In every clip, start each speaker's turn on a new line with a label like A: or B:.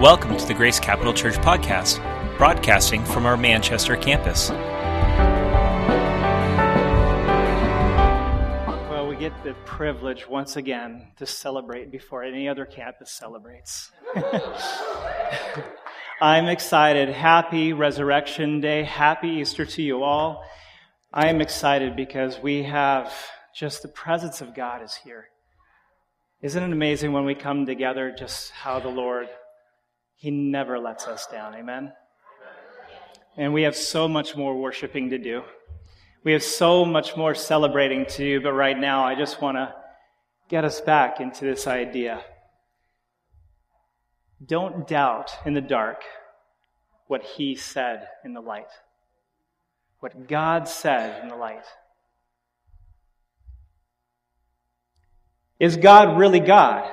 A: Welcome to the Grace Capital Church podcast, broadcasting from our Manchester campus.
B: Well, we get the privilege once again to celebrate before any other campus celebrates. I'm excited. Happy Resurrection Day. Happy Easter to you all. I am excited because we have just the presence of God is here. Isn't it amazing when we come together just how the Lord he never lets us down. Amen. And we have so much more worshiping to do. We have so much more celebrating to do, but right now I just want to get us back into this idea. Don't doubt in the dark what he said in the light. What God said in the light. Is God really God?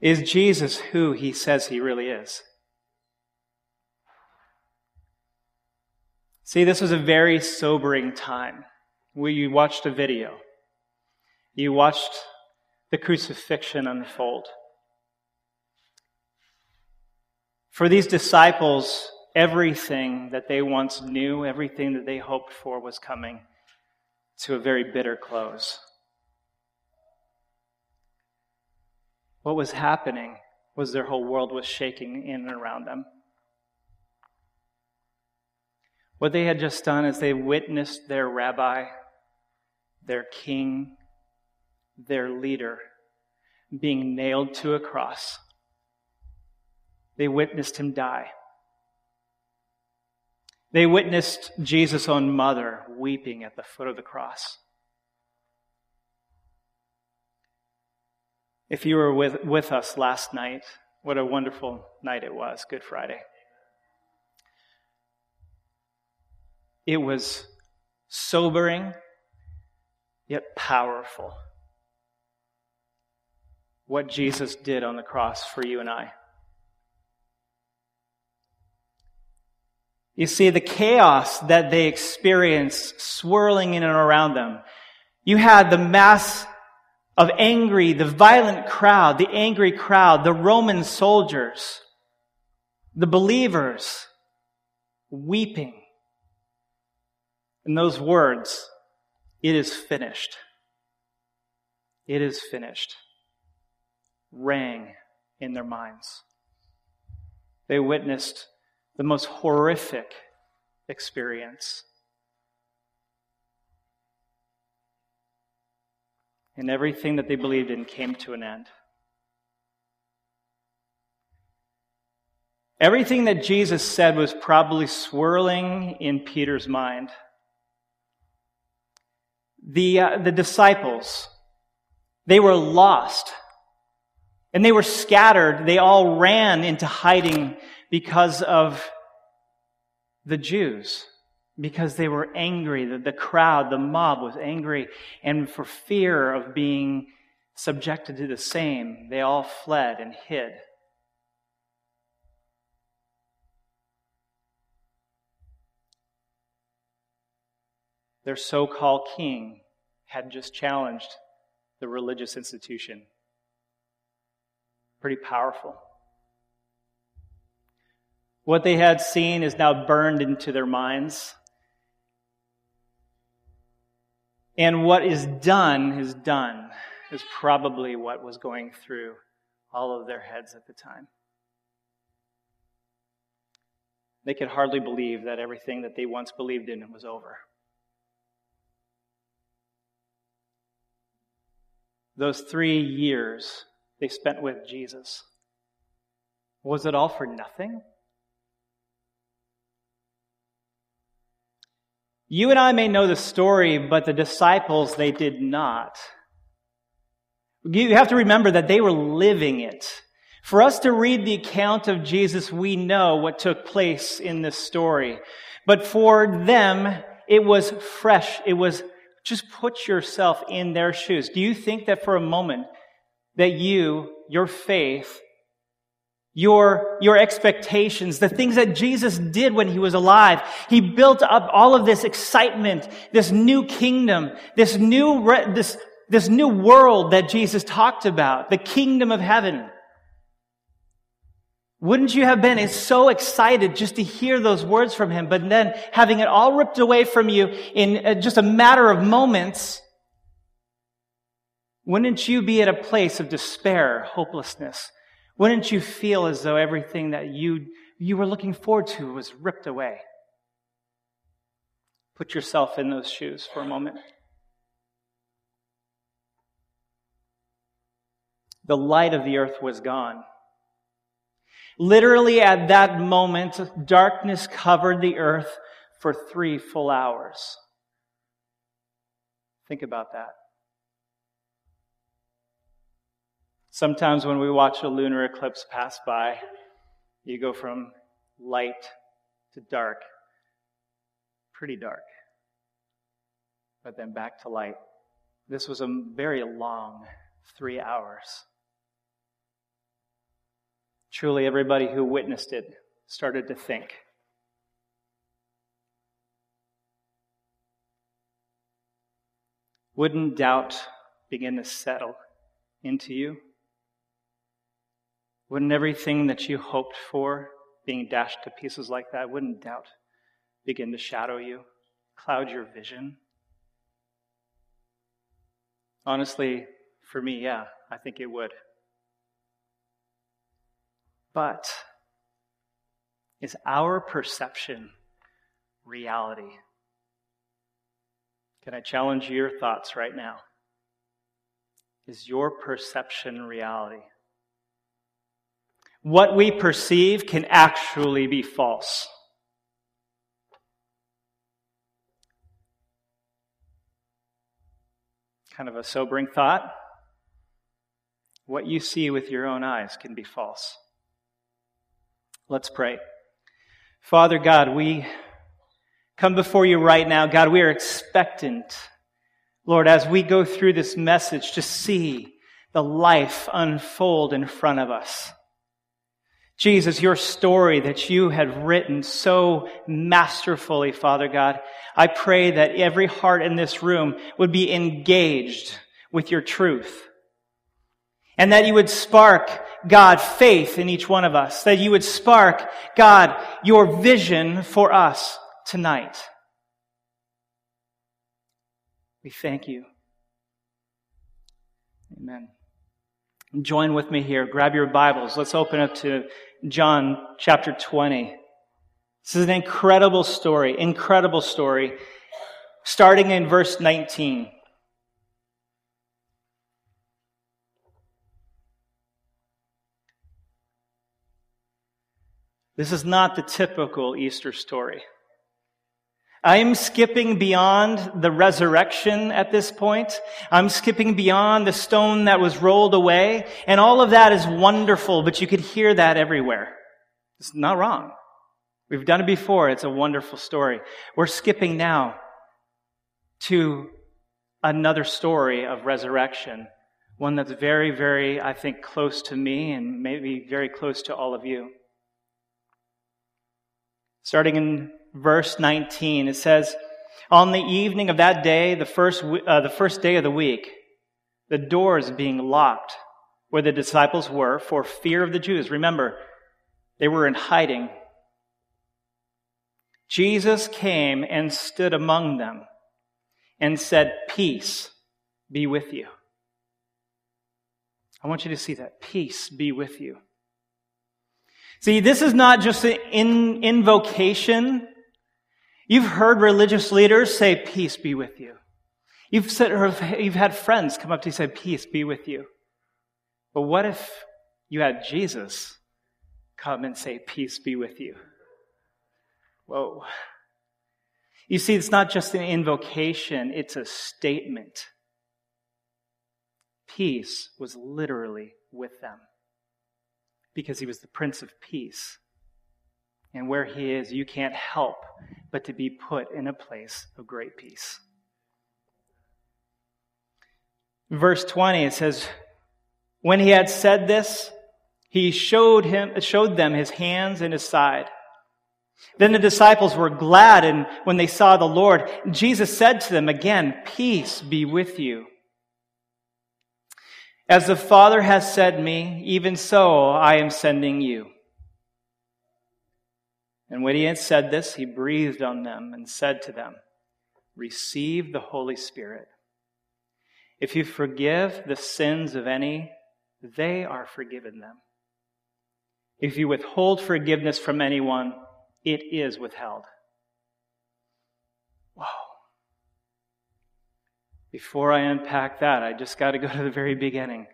B: Is Jesus who he says he really is? See, this was a very sobering time. We watched a video. You watched the crucifixion unfold. For these disciples, everything that they once knew, everything that they hoped for was coming to a very bitter close. What was happening was their whole world was shaking in and around them. What they had just done is they witnessed their rabbi, their king, their leader being nailed to a cross. They witnessed him die. They witnessed Jesus' own mother weeping at the foot of the cross. If you were with, with us last night, what a wonderful night it was, Good Friday. It was sobering, yet powerful. What Jesus did on the cross for you and I. You see, the chaos that they experienced swirling in and around them. You had the mass of angry, the violent crowd, the angry crowd, the Roman soldiers, the believers weeping. And those words, it is finished. It is finished, rang in their minds. They witnessed the most horrific experience and everything that they believed in came to an end. Everything that Jesus said was probably swirling in Peter's mind. The, uh, the disciples, they were lost and they were scattered. They all ran into hiding because of the Jews because they were angry. The, the crowd, the mob was angry. And for fear of being subjected to the same, they all fled and hid. Their so called king had just challenged the religious institution. Pretty powerful. What they had seen is now burned into their minds. And what is done is done, is probably what was going through all of their heads at the time. They could hardly believe that everything that they once believed in was over. Those three years they spent with Jesus, was it all for nothing? You and I may know the story, but the disciples, they did not. You have to remember that they were living it. For us to read the account of Jesus, we know what took place in this story. But for them, it was fresh. It was just put yourself in their shoes. Do you think that for a moment that you, your faith, your, your expectations, the things that Jesus did when he was alive. He built up all of this excitement, this new kingdom, this new, this, this new world that Jesus talked about, the kingdom of heaven. Wouldn't you have been so excited just to hear those words from him, but then having it all ripped away from you in uh, just a matter of moments? Wouldn't you be at a place of despair, hopelessness? Wouldn't you feel as though everything that you, you were looking forward to was ripped away? Put yourself in those shoes for a moment. The light of the earth was gone. Literally at that moment, darkness covered the earth for three full hours. Think about that. Sometimes when we watch a lunar eclipse pass by, you go from light to dark, pretty dark, but then back to light. This was a very long three hours. Truly, everybody who witnessed it started to think. Wouldn't doubt begin to settle into you? Wouldn't everything that you hoped for being dashed to pieces like that, wouldn't doubt begin to shadow you, cloud your vision? Honestly, for me, yeah, I think it would. But is our perception reality? Can I challenge your thoughts right now? Is your perception reality? What we perceive can actually be false. Kind of a sobering thought. What you see with your own eyes can be false. Let's pray. Father God, we come before you right now. God, we are expectant, Lord, as we go through this message to see the life unfold in front of us. Jesus, your story that you had written so masterfully, Father God, I pray that every heart in this room would be engaged with your truth. And that you would spark, God, faith in each one of us. That you would spark, God, your vision for us tonight. We thank you. Amen. Join with me here. Grab your Bibles. Let's open up to John chapter 20. This is an incredible story, incredible story, starting in verse 19. This is not the typical Easter story. I'm skipping beyond the resurrection at this point. I'm skipping beyond the stone that was rolled away. And all of that is wonderful, but you could hear that everywhere. It's not wrong. We've done it before. It's a wonderful story. We're skipping now to another story of resurrection. One that's very, very, I think, close to me and maybe very close to all of you. Starting in verse 19. It says, On the evening of that day, the first, uh, the first day of the week, the doors being locked where the disciples were for fear of the Jews. Remember, they were in hiding. Jesus came and stood among them and said, Peace be with you. I want you to see that. Peace be with you. See, this is not just an invocation You've heard religious leaders say, Peace be with you. You've, said, you've had friends come up to you and say, Peace be with you. But what if you had Jesus come and say, Peace be with you? Whoa. You see, it's not just an invocation, it's a statement. Peace was literally with them because he was the Prince of Peace. And where he is, you can't help but to be put in a place of great peace. Verse 20, it says, When he had said this, he showed, him, showed them his hands and his side. Then the disciples were glad and when they saw the Lord. Jesus said to them again, Peace be with you. As the Father has sent me, even so I am sending you. And when he had said this, he breathed on them and said to them, Receive the Holy Spirit. If you forgive the sins of any, they are forgiven them. If you withhold forgiveness from anyone, it is withheld. Whoa. Before I unpack that, I just got to go to the very beginning.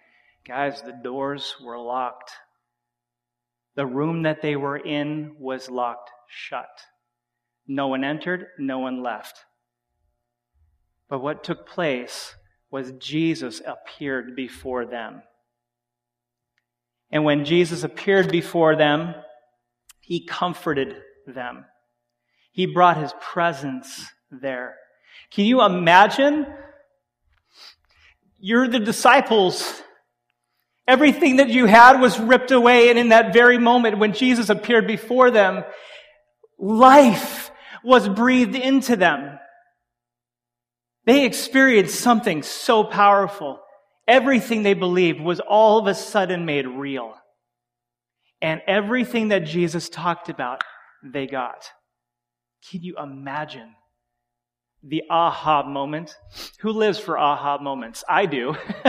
B: Guys, the doors were locked. The room that they were in was locked shut. No one entered, no one left. But what took place was Jesus appeared before them. And when Jesus appeared before them, he comforted them. He brought his presence there. Can you imagine? You're the disciples. Everything that you had was ripped away, and in that very moment when Jesus appeared before them, life was breathed into them. They experienced something so powerful. Everything they believed was all of a sudden made real. And everything that Jesus talked about, they got. Can you imagine the aha moment? Who lives for aha moments? I do.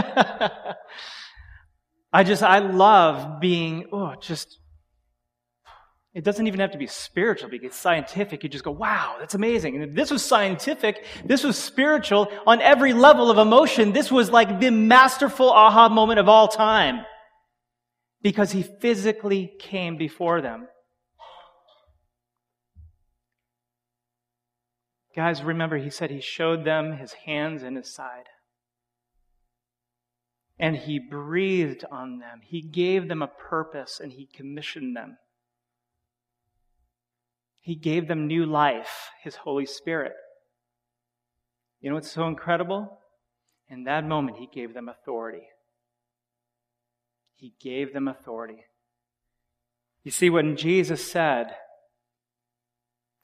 B: I just, I love being, oh, just, it doesn't even have to be spiritual because scientific. You just go, wow, that's amazing. And this was scientific, this was spiritual on every level of emotion. This was like the masterful aha moment of all time because he physically came before them. Guys, remember, he said he showed them his hands and his side and he breathed on them. He gave them a purpose and he commissioned them. He gave them new life, his Holy Spirit. You know what's so incredible? In that moment, he gave them authority. He gave them authority. You see, when Jesus said,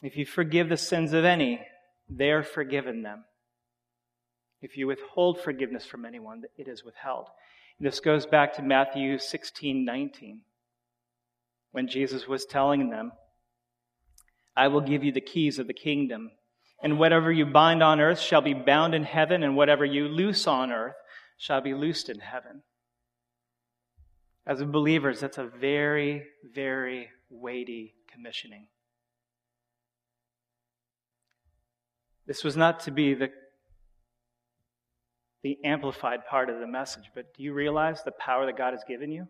B: If you forgive the sins of any, they are forgiven them. If you withhold forgiveness from anyone, it is withheld. And this goes back to Matthew 16 19, when Jesus was telling them, I will give you the keys of the kingdom, and whatever you bind on earth shall be bound in heaven, and whatever you loose on earth shall be loosed in heaven. As believers, that's a very, very weighty commissioning. This was not to be the the amplified part of the message, but do you realize the power that God has given you?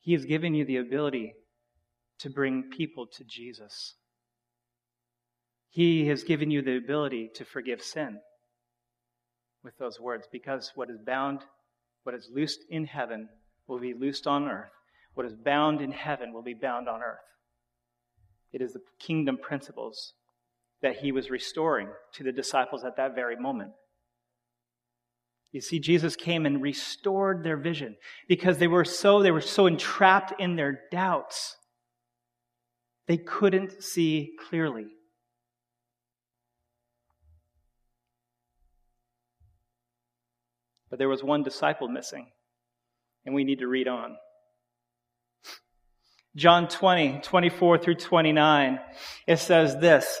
B: He has given you the ability to bring people to Jesus. He has given you the ability to forgive sin with those words because what is bound, what is loosed in heaven will be loosed on earth. What is bound in heaven will be bound on earth. It is the kingdom principles that he was restoring to the disciples at that very moment. You see, Jesus came and restored their vision because they were so, they were so entrapped in their doubts. They couldn't see clearly. But there was one disciple missing, and we need to read on. John 20, 24 through 29, it says this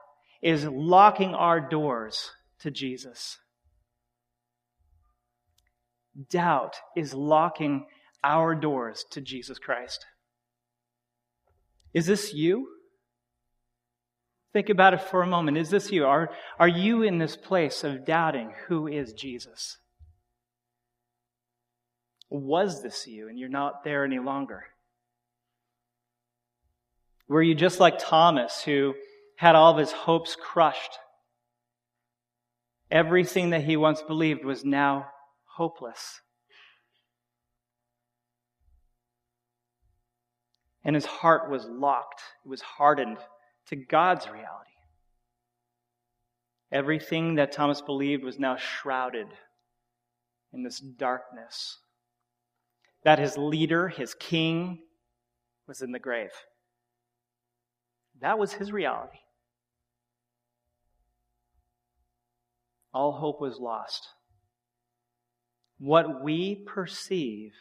B: is locking our doors to Jesus. Doubt is locking our doors to Jesus Christ. Is this you? Think about it for a moment. Is this you? Are, are you in this place of doubting who is Jesus? Was this you and you're not there any longer? Were you just like Thomas who had all of his hopes crushed. Everything that he once believed was now hopeless. And his heart was locked, it was hardened to God's reality. Everything that Thomas believed was now shrouded in this darkness. That his leader, his king, was in the grave. That was his reality. All hope was lost. What we perceive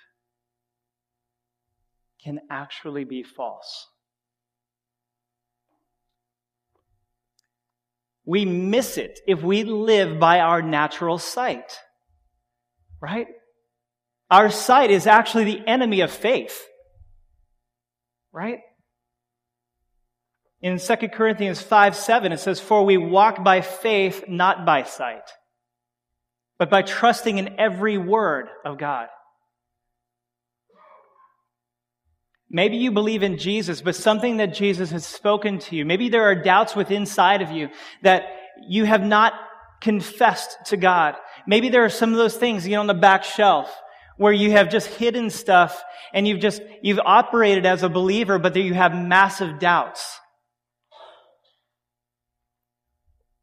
B: can actually be false. We miss it if we live by our natural sight. Right? Our sight is actually the enemy of faith. Right? In 2 Corinthians 5 7, it says, For we walk by faith, not by sight, but by trusting in every word of God. Maybe you believe in Jesus, but something that Jesus has spoken to you. Maybe there are doubts within inside of you that you have not confessed to God. Maybe there are some of those things, you know, on the back shelf where you have just hidden stuff and you've just, you've operated as a believer, but you have massive doubts.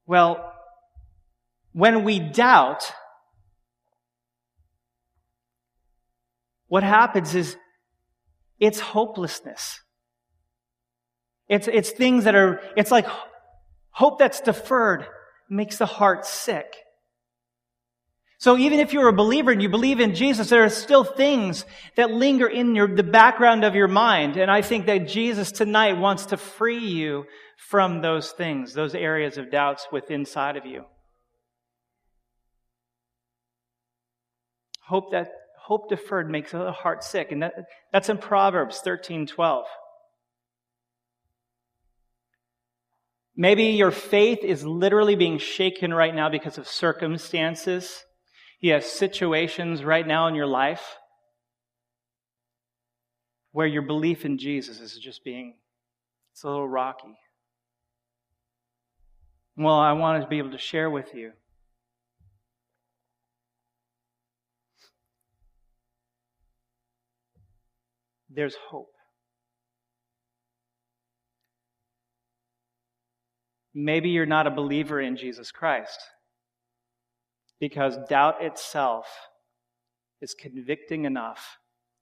B: Well, when we doubt, what happens is it's hopelessness. It's, it's things that are, it's like hope that's deferred makes the heart sick. So even if you're a believer and you believe in Jesus, there are still things that linger in your, the background of your mind. And I think that Jesus tonight wants to free you from those things, those areas of doubts within inside of you. Hope that hope deferred makes the heart sick. And that, that's in Proverbs 13 12. Maybe your faith is literally being shaken right now because of circumstances. You have situations right now in your life where your belief in Jesus is just being, it's a little rocky. Well, I wanted to be able to share with you there's hope. Maybe you're not a believer in Jesus Christ because doubt itself is convicting enough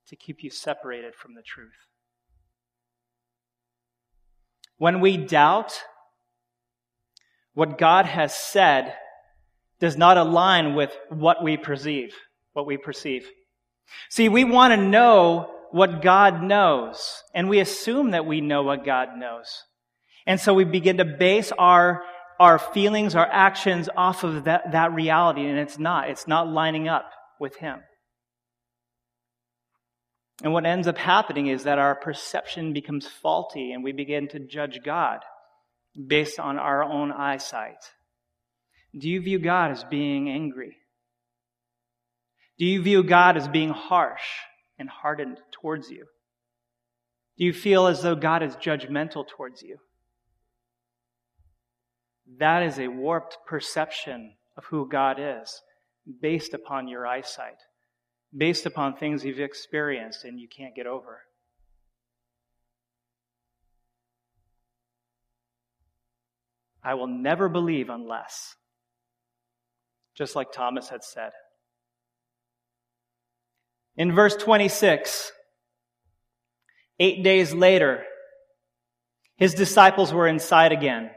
B: to keep you separated from the truth. When we doubt, what God has said does not align with what we perceive, what we perceive. See, we want to know what God knows, and we assume that we know what God knows. And so we begin to base our, our feelings, our actions off of that, that reality, and it's not. It's not lining up with Him. And what ends up happening is that our perception becomes faulty, and we begin to judge God based on our own eyesight. Do you view God as being angry? Do you view God as being harsh? and hardened towards you? Do you feel as though God is judgmental towards you? That is a warped perception of who God is based upon your eyesight, based upon things you've experienced and you can't get over. I will never believe unless, just like Thomas had said. In verse 26, eight days later, his disciples were inside again,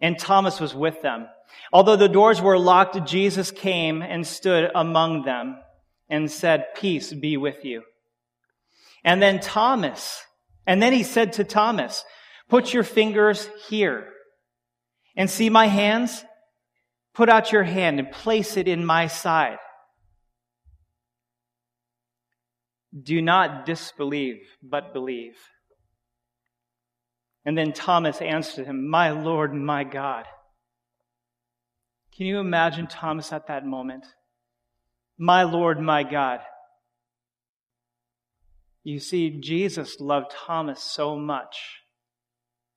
B: and Thomas was with them. Although the doors were locked, Jesus came and stood among them and said, Peace be with you. And then Thomas, and then he said to Thomas, Put your fingers here and see my hands. Put out your hand and place it in my side. Do not disbelieve, but believe. And then Thomas answered him, My Lord, my God. Can you imagine Thomas at that moment? My Lord, my God. You see, Jesus loved Thomas so much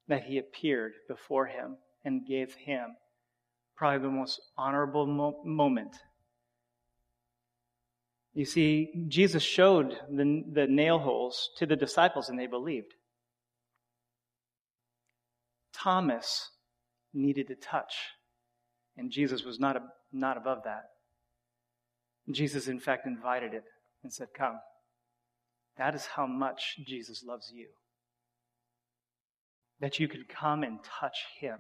B: that he appeared before him and gave him probably the most honorable mo- moment You see, Jesus showed the, the nail holes to the disciples and they believed. Thomas needed to touch, and Jesus was not, not above that. Jesus, in fact, invited it and said, Come. That is how much Jesus loves you. That you could come and touch him.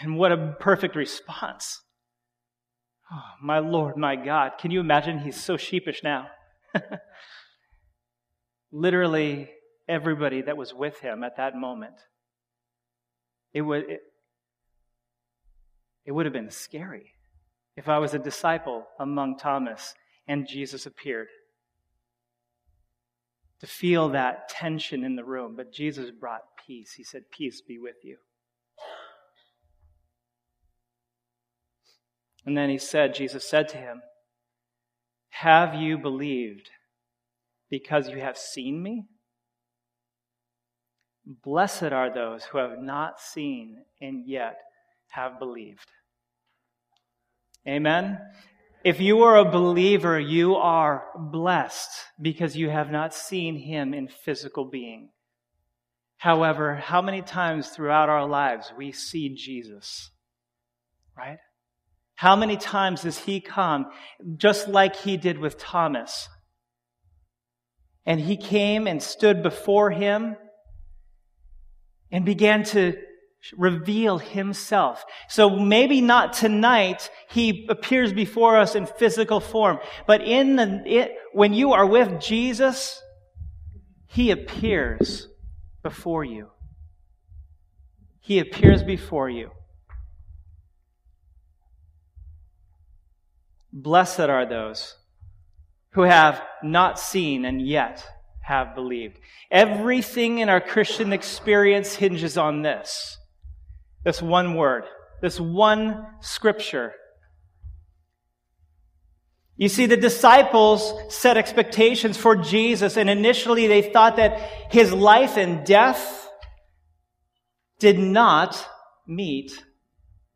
B: And what a perfect response. Oh, my Lord, my God. Can you imagine? He's so sheepish now. Literally, everybody that was with him at that moment. It would, it, it would have been scary if I was a disciple among Thomas and Jesus appeared. To feel that tension in the room. But Jesus brought peace. He said, Peace be with you. And then he said, Jesus said to him, Have you believed because you have seen me? Blessed are those who have not seen and yet have believed. Amen. If you are a believer, you are blessed because you have not seen him in physical being. However, how many times throughout our lives we see Jesus, right? How many times does he come just like he did with Thomas? And he came and stood before him and began to reveal himself. So maybe not tonight he appears before us in physical form, but in the, it, when you are with Jesus, he appears before you. He appears before you. Blessed are those who have not seen and yet have believed. Everything in our Christian experience hinges on this. This one word, this one scripture. You see, the disciples set expectations for Jesus, and initially they thought that his life and death did not meet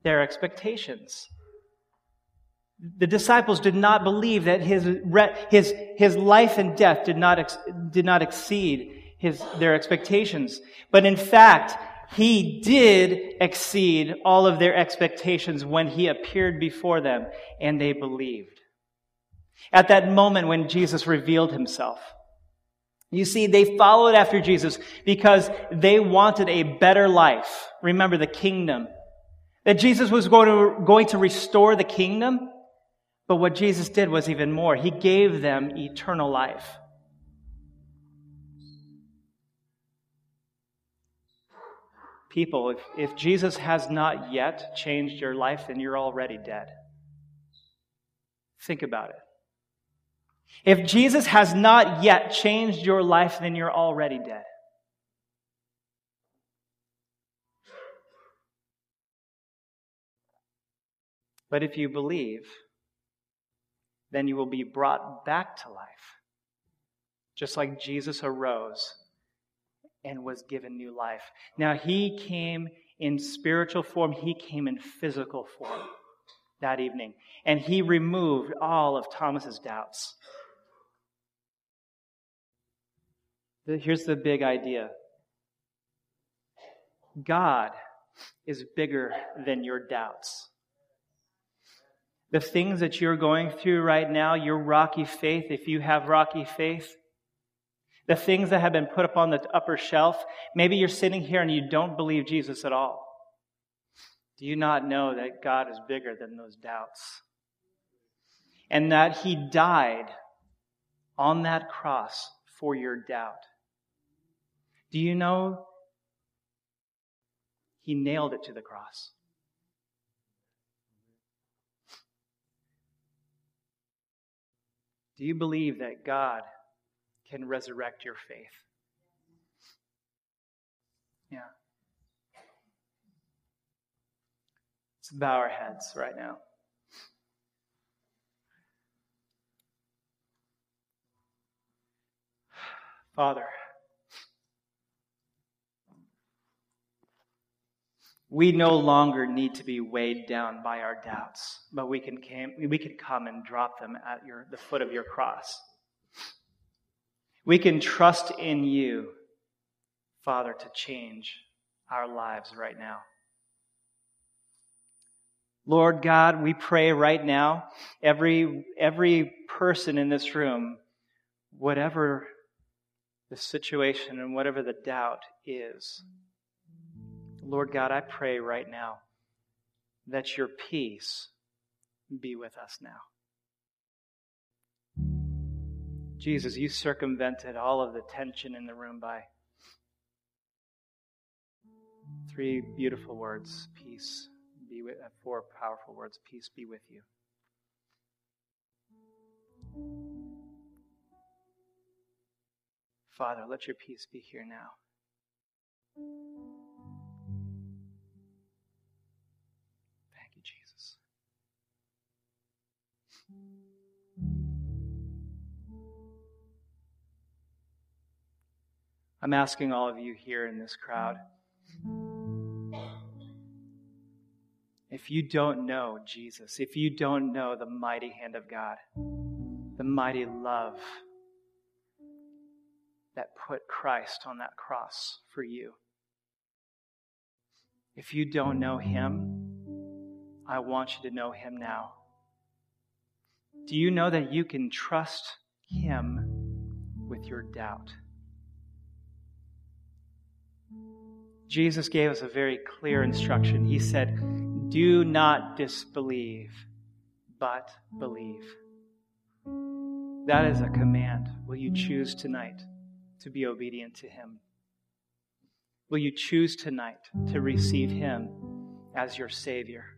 B: their expectations the disciples did not believe that his, his, his life and death did not, ex, did not exceed his, their expectations. But in fact, he did exceed all of their expectations when he appeared before them and they believed. At that moment when Jesus revealed himself. You see, they followed after Jesus because they wanted a better life. Remember the kingdom. That Jesus was going to, going to restore the kingdom. But what Jesus did was even more. He gave them eternal life. People, if, if Jesus has not yet changed your life, then you're already dead. Think about it. If Jesus has not yet changed your life, then you're already dead. But if you believe, then you will be brought back to life. Just like Jesus arose and was given new life. Now, he came in spiritual form, he came in physical form that evening, and he removed all of Thomas's doubts. Here's the big idea God is bigger than your doubts the things that you're going through right now, your rocky faith, if you have rocky faith, the things that have been put up on the upper shelf, maybe you're sitting here and you don't believe Jesus at all. Do you not know that God is bigger than those doubts? And that He died on that cross for your doubt. Do you know He nailed it to the cross? Do you believe that God can resurrect your faith? Yeah. Let's bow our heads right now. Father, We no longer need to be weighed down by our doubts, but we can, came, we can come and drop them at your, the foot of your cross. We can trust in you, Father, to change our lives right now. Lord God, we pray right now, every, every person in this room, whatever the situation and whatever the doubt is, Lord God, I pray right now that your peace be with us now. Jesus, you circumvented all of the tension in the room by three beautiful words peace be with, uh, four powerful words peace be with you. Father, let your peace be here now. I'm asking all of you here in this crowd if you don't know Jesus, if you don't know the mighty hand of God, the mighty love that put Christ on that cross for you, if you don't know Him, I want you to know Him now. Do you know that you can trust Him with your doubt? Jesus gave us a very clear instruction. He said, Do not disbelieve, but believe. That is a command. Will you choose tonight to be obedient to Him? Will you choose tonight to receive Him as your Savior?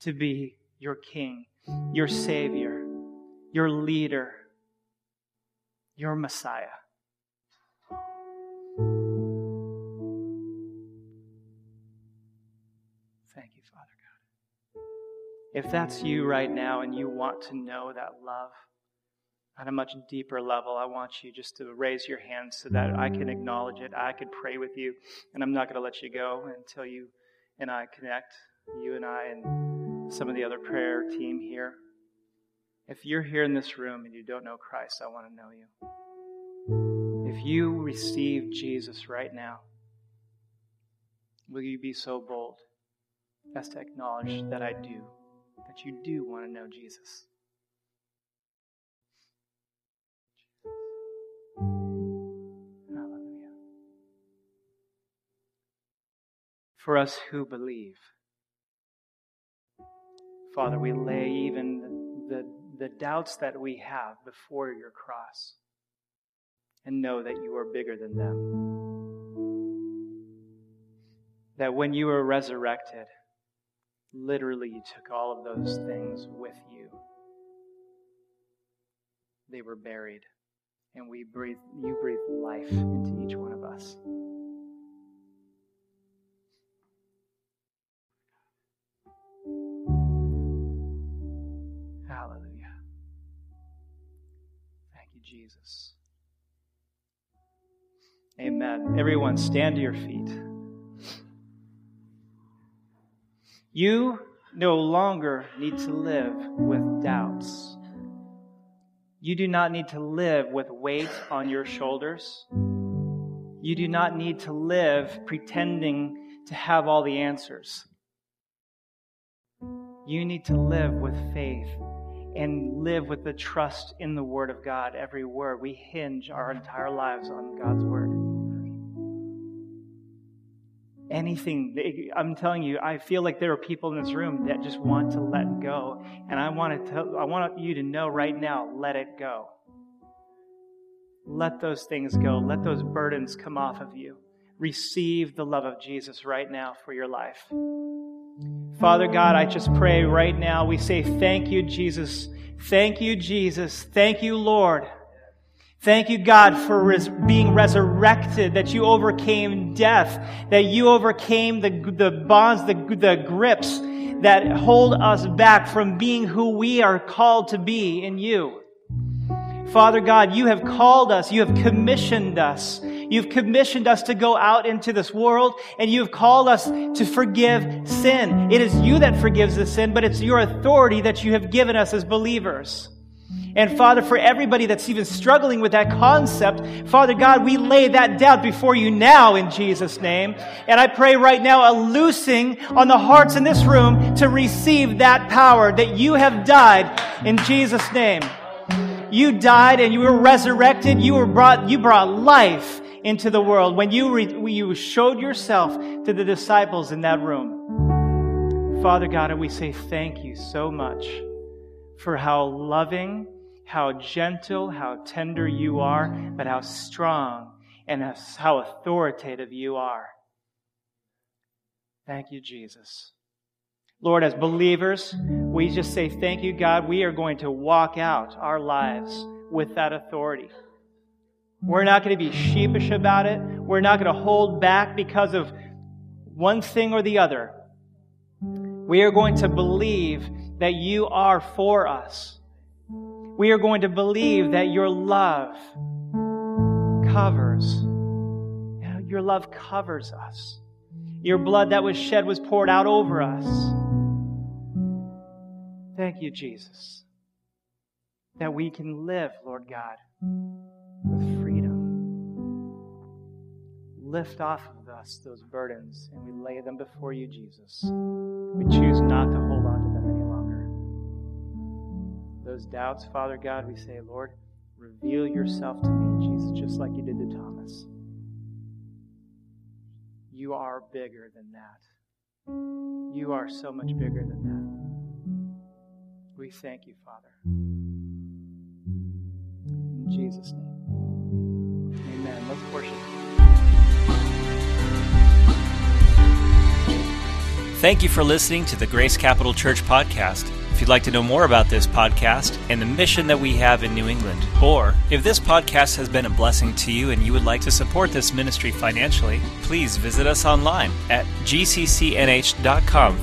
B: To be your King, your Savior, your leader, your Messiah? If that's you right now and you want to know that love on a much deeper level, I want you just to raise your hand so that I can acknowledge it. I can pray with you. And I'm not going to let you go until you and I connect, you and I and some of the other prayer team here. If you're here in this room and you don't know Christ, I want to know you. If you receive Jesus right now, will you be so bold as to acknowledge that I do? that you do want to know Jesus. For us who believe, Father, we lay even the, the doubts that we have before your cross and know that you are bigger than them. That when you were resurrected, Literally, you took all of those things with you. They were buried, and we breathe, you breathe life into each one of us. Hallelujah. Thank you, Jesus. Amen. Everyone, stand to your feet. You no longer need to live with doubts. You do not need to live with weight on your shoulders. You do not need to live pretending to have all the answers. You need to live with faith and live with the trust in the Word of God. Every word. We hinge our entire lives on God's Word anything. I'm telling you, I feel like there are people in this room that just want to let go. And I want, to tell, I want you to know right now let it go. Let those things go. Let those burdens come off of you. Receive the love of Jesus right now for your life. Father God, I just pray right now. We say, Thank you, Jesus. Thank you, Jesus. Thank you, Lord. Thank you, God, for res- being resurrected, that you overcame death, that you overcame the, the bonds, the, the grips that hold us back from being who we are called to be in you. Father God, you have called us, you have commissioned us, You've commissioned us to go out into this world and you've called us to forgive sin. It is you that forgives the sin, but it's your authority that you have given us as believers. And Father, for everybody that's even struggling with that concept, Father God, we lay that doubt before you now in Jesus' name. And I pray right now a loosing on the hearts in this room to receive that power that you have died in Jesus' name. You died and you were resurrected. You were brought, you brought life into the world when you, re, when you showed yourself to the disciples in that room. Father God, and we say thank you so much for how loving how gentle, how tender you are, but how strong and how authoritative you are. Thank you, Jesus. Lord, as believers, we just say thank you, God. We are going to walk out our lives with that authority. We're not going to be sheepish about it. We're not going to hold back because of one thing or the other. We are going to believe that you are for us we are going to believe that your love covers. Your love covers us. Your blood that was shed was poured out over us. Thank you, Jesus, that we can live, Lord God, with freedom. Lift off of us those burdens and we lay them before you, Jesus. We choose not to those doubts, Father God, we say, Lord, reveal yourself to me, Jesus, just like you did to Thomas. You are bigger than that. You are so much bigger than that. We thank you, Father. In Jesus' name. Amen. Let's worship.
A: Thank you for listening to the Grace Capital Church podcast you'd like to know more about this podcast and the mission that we have in New England, or if this podcast has been a blessing to you and you would like to support this ministry financially, please visit us online at gccnh.com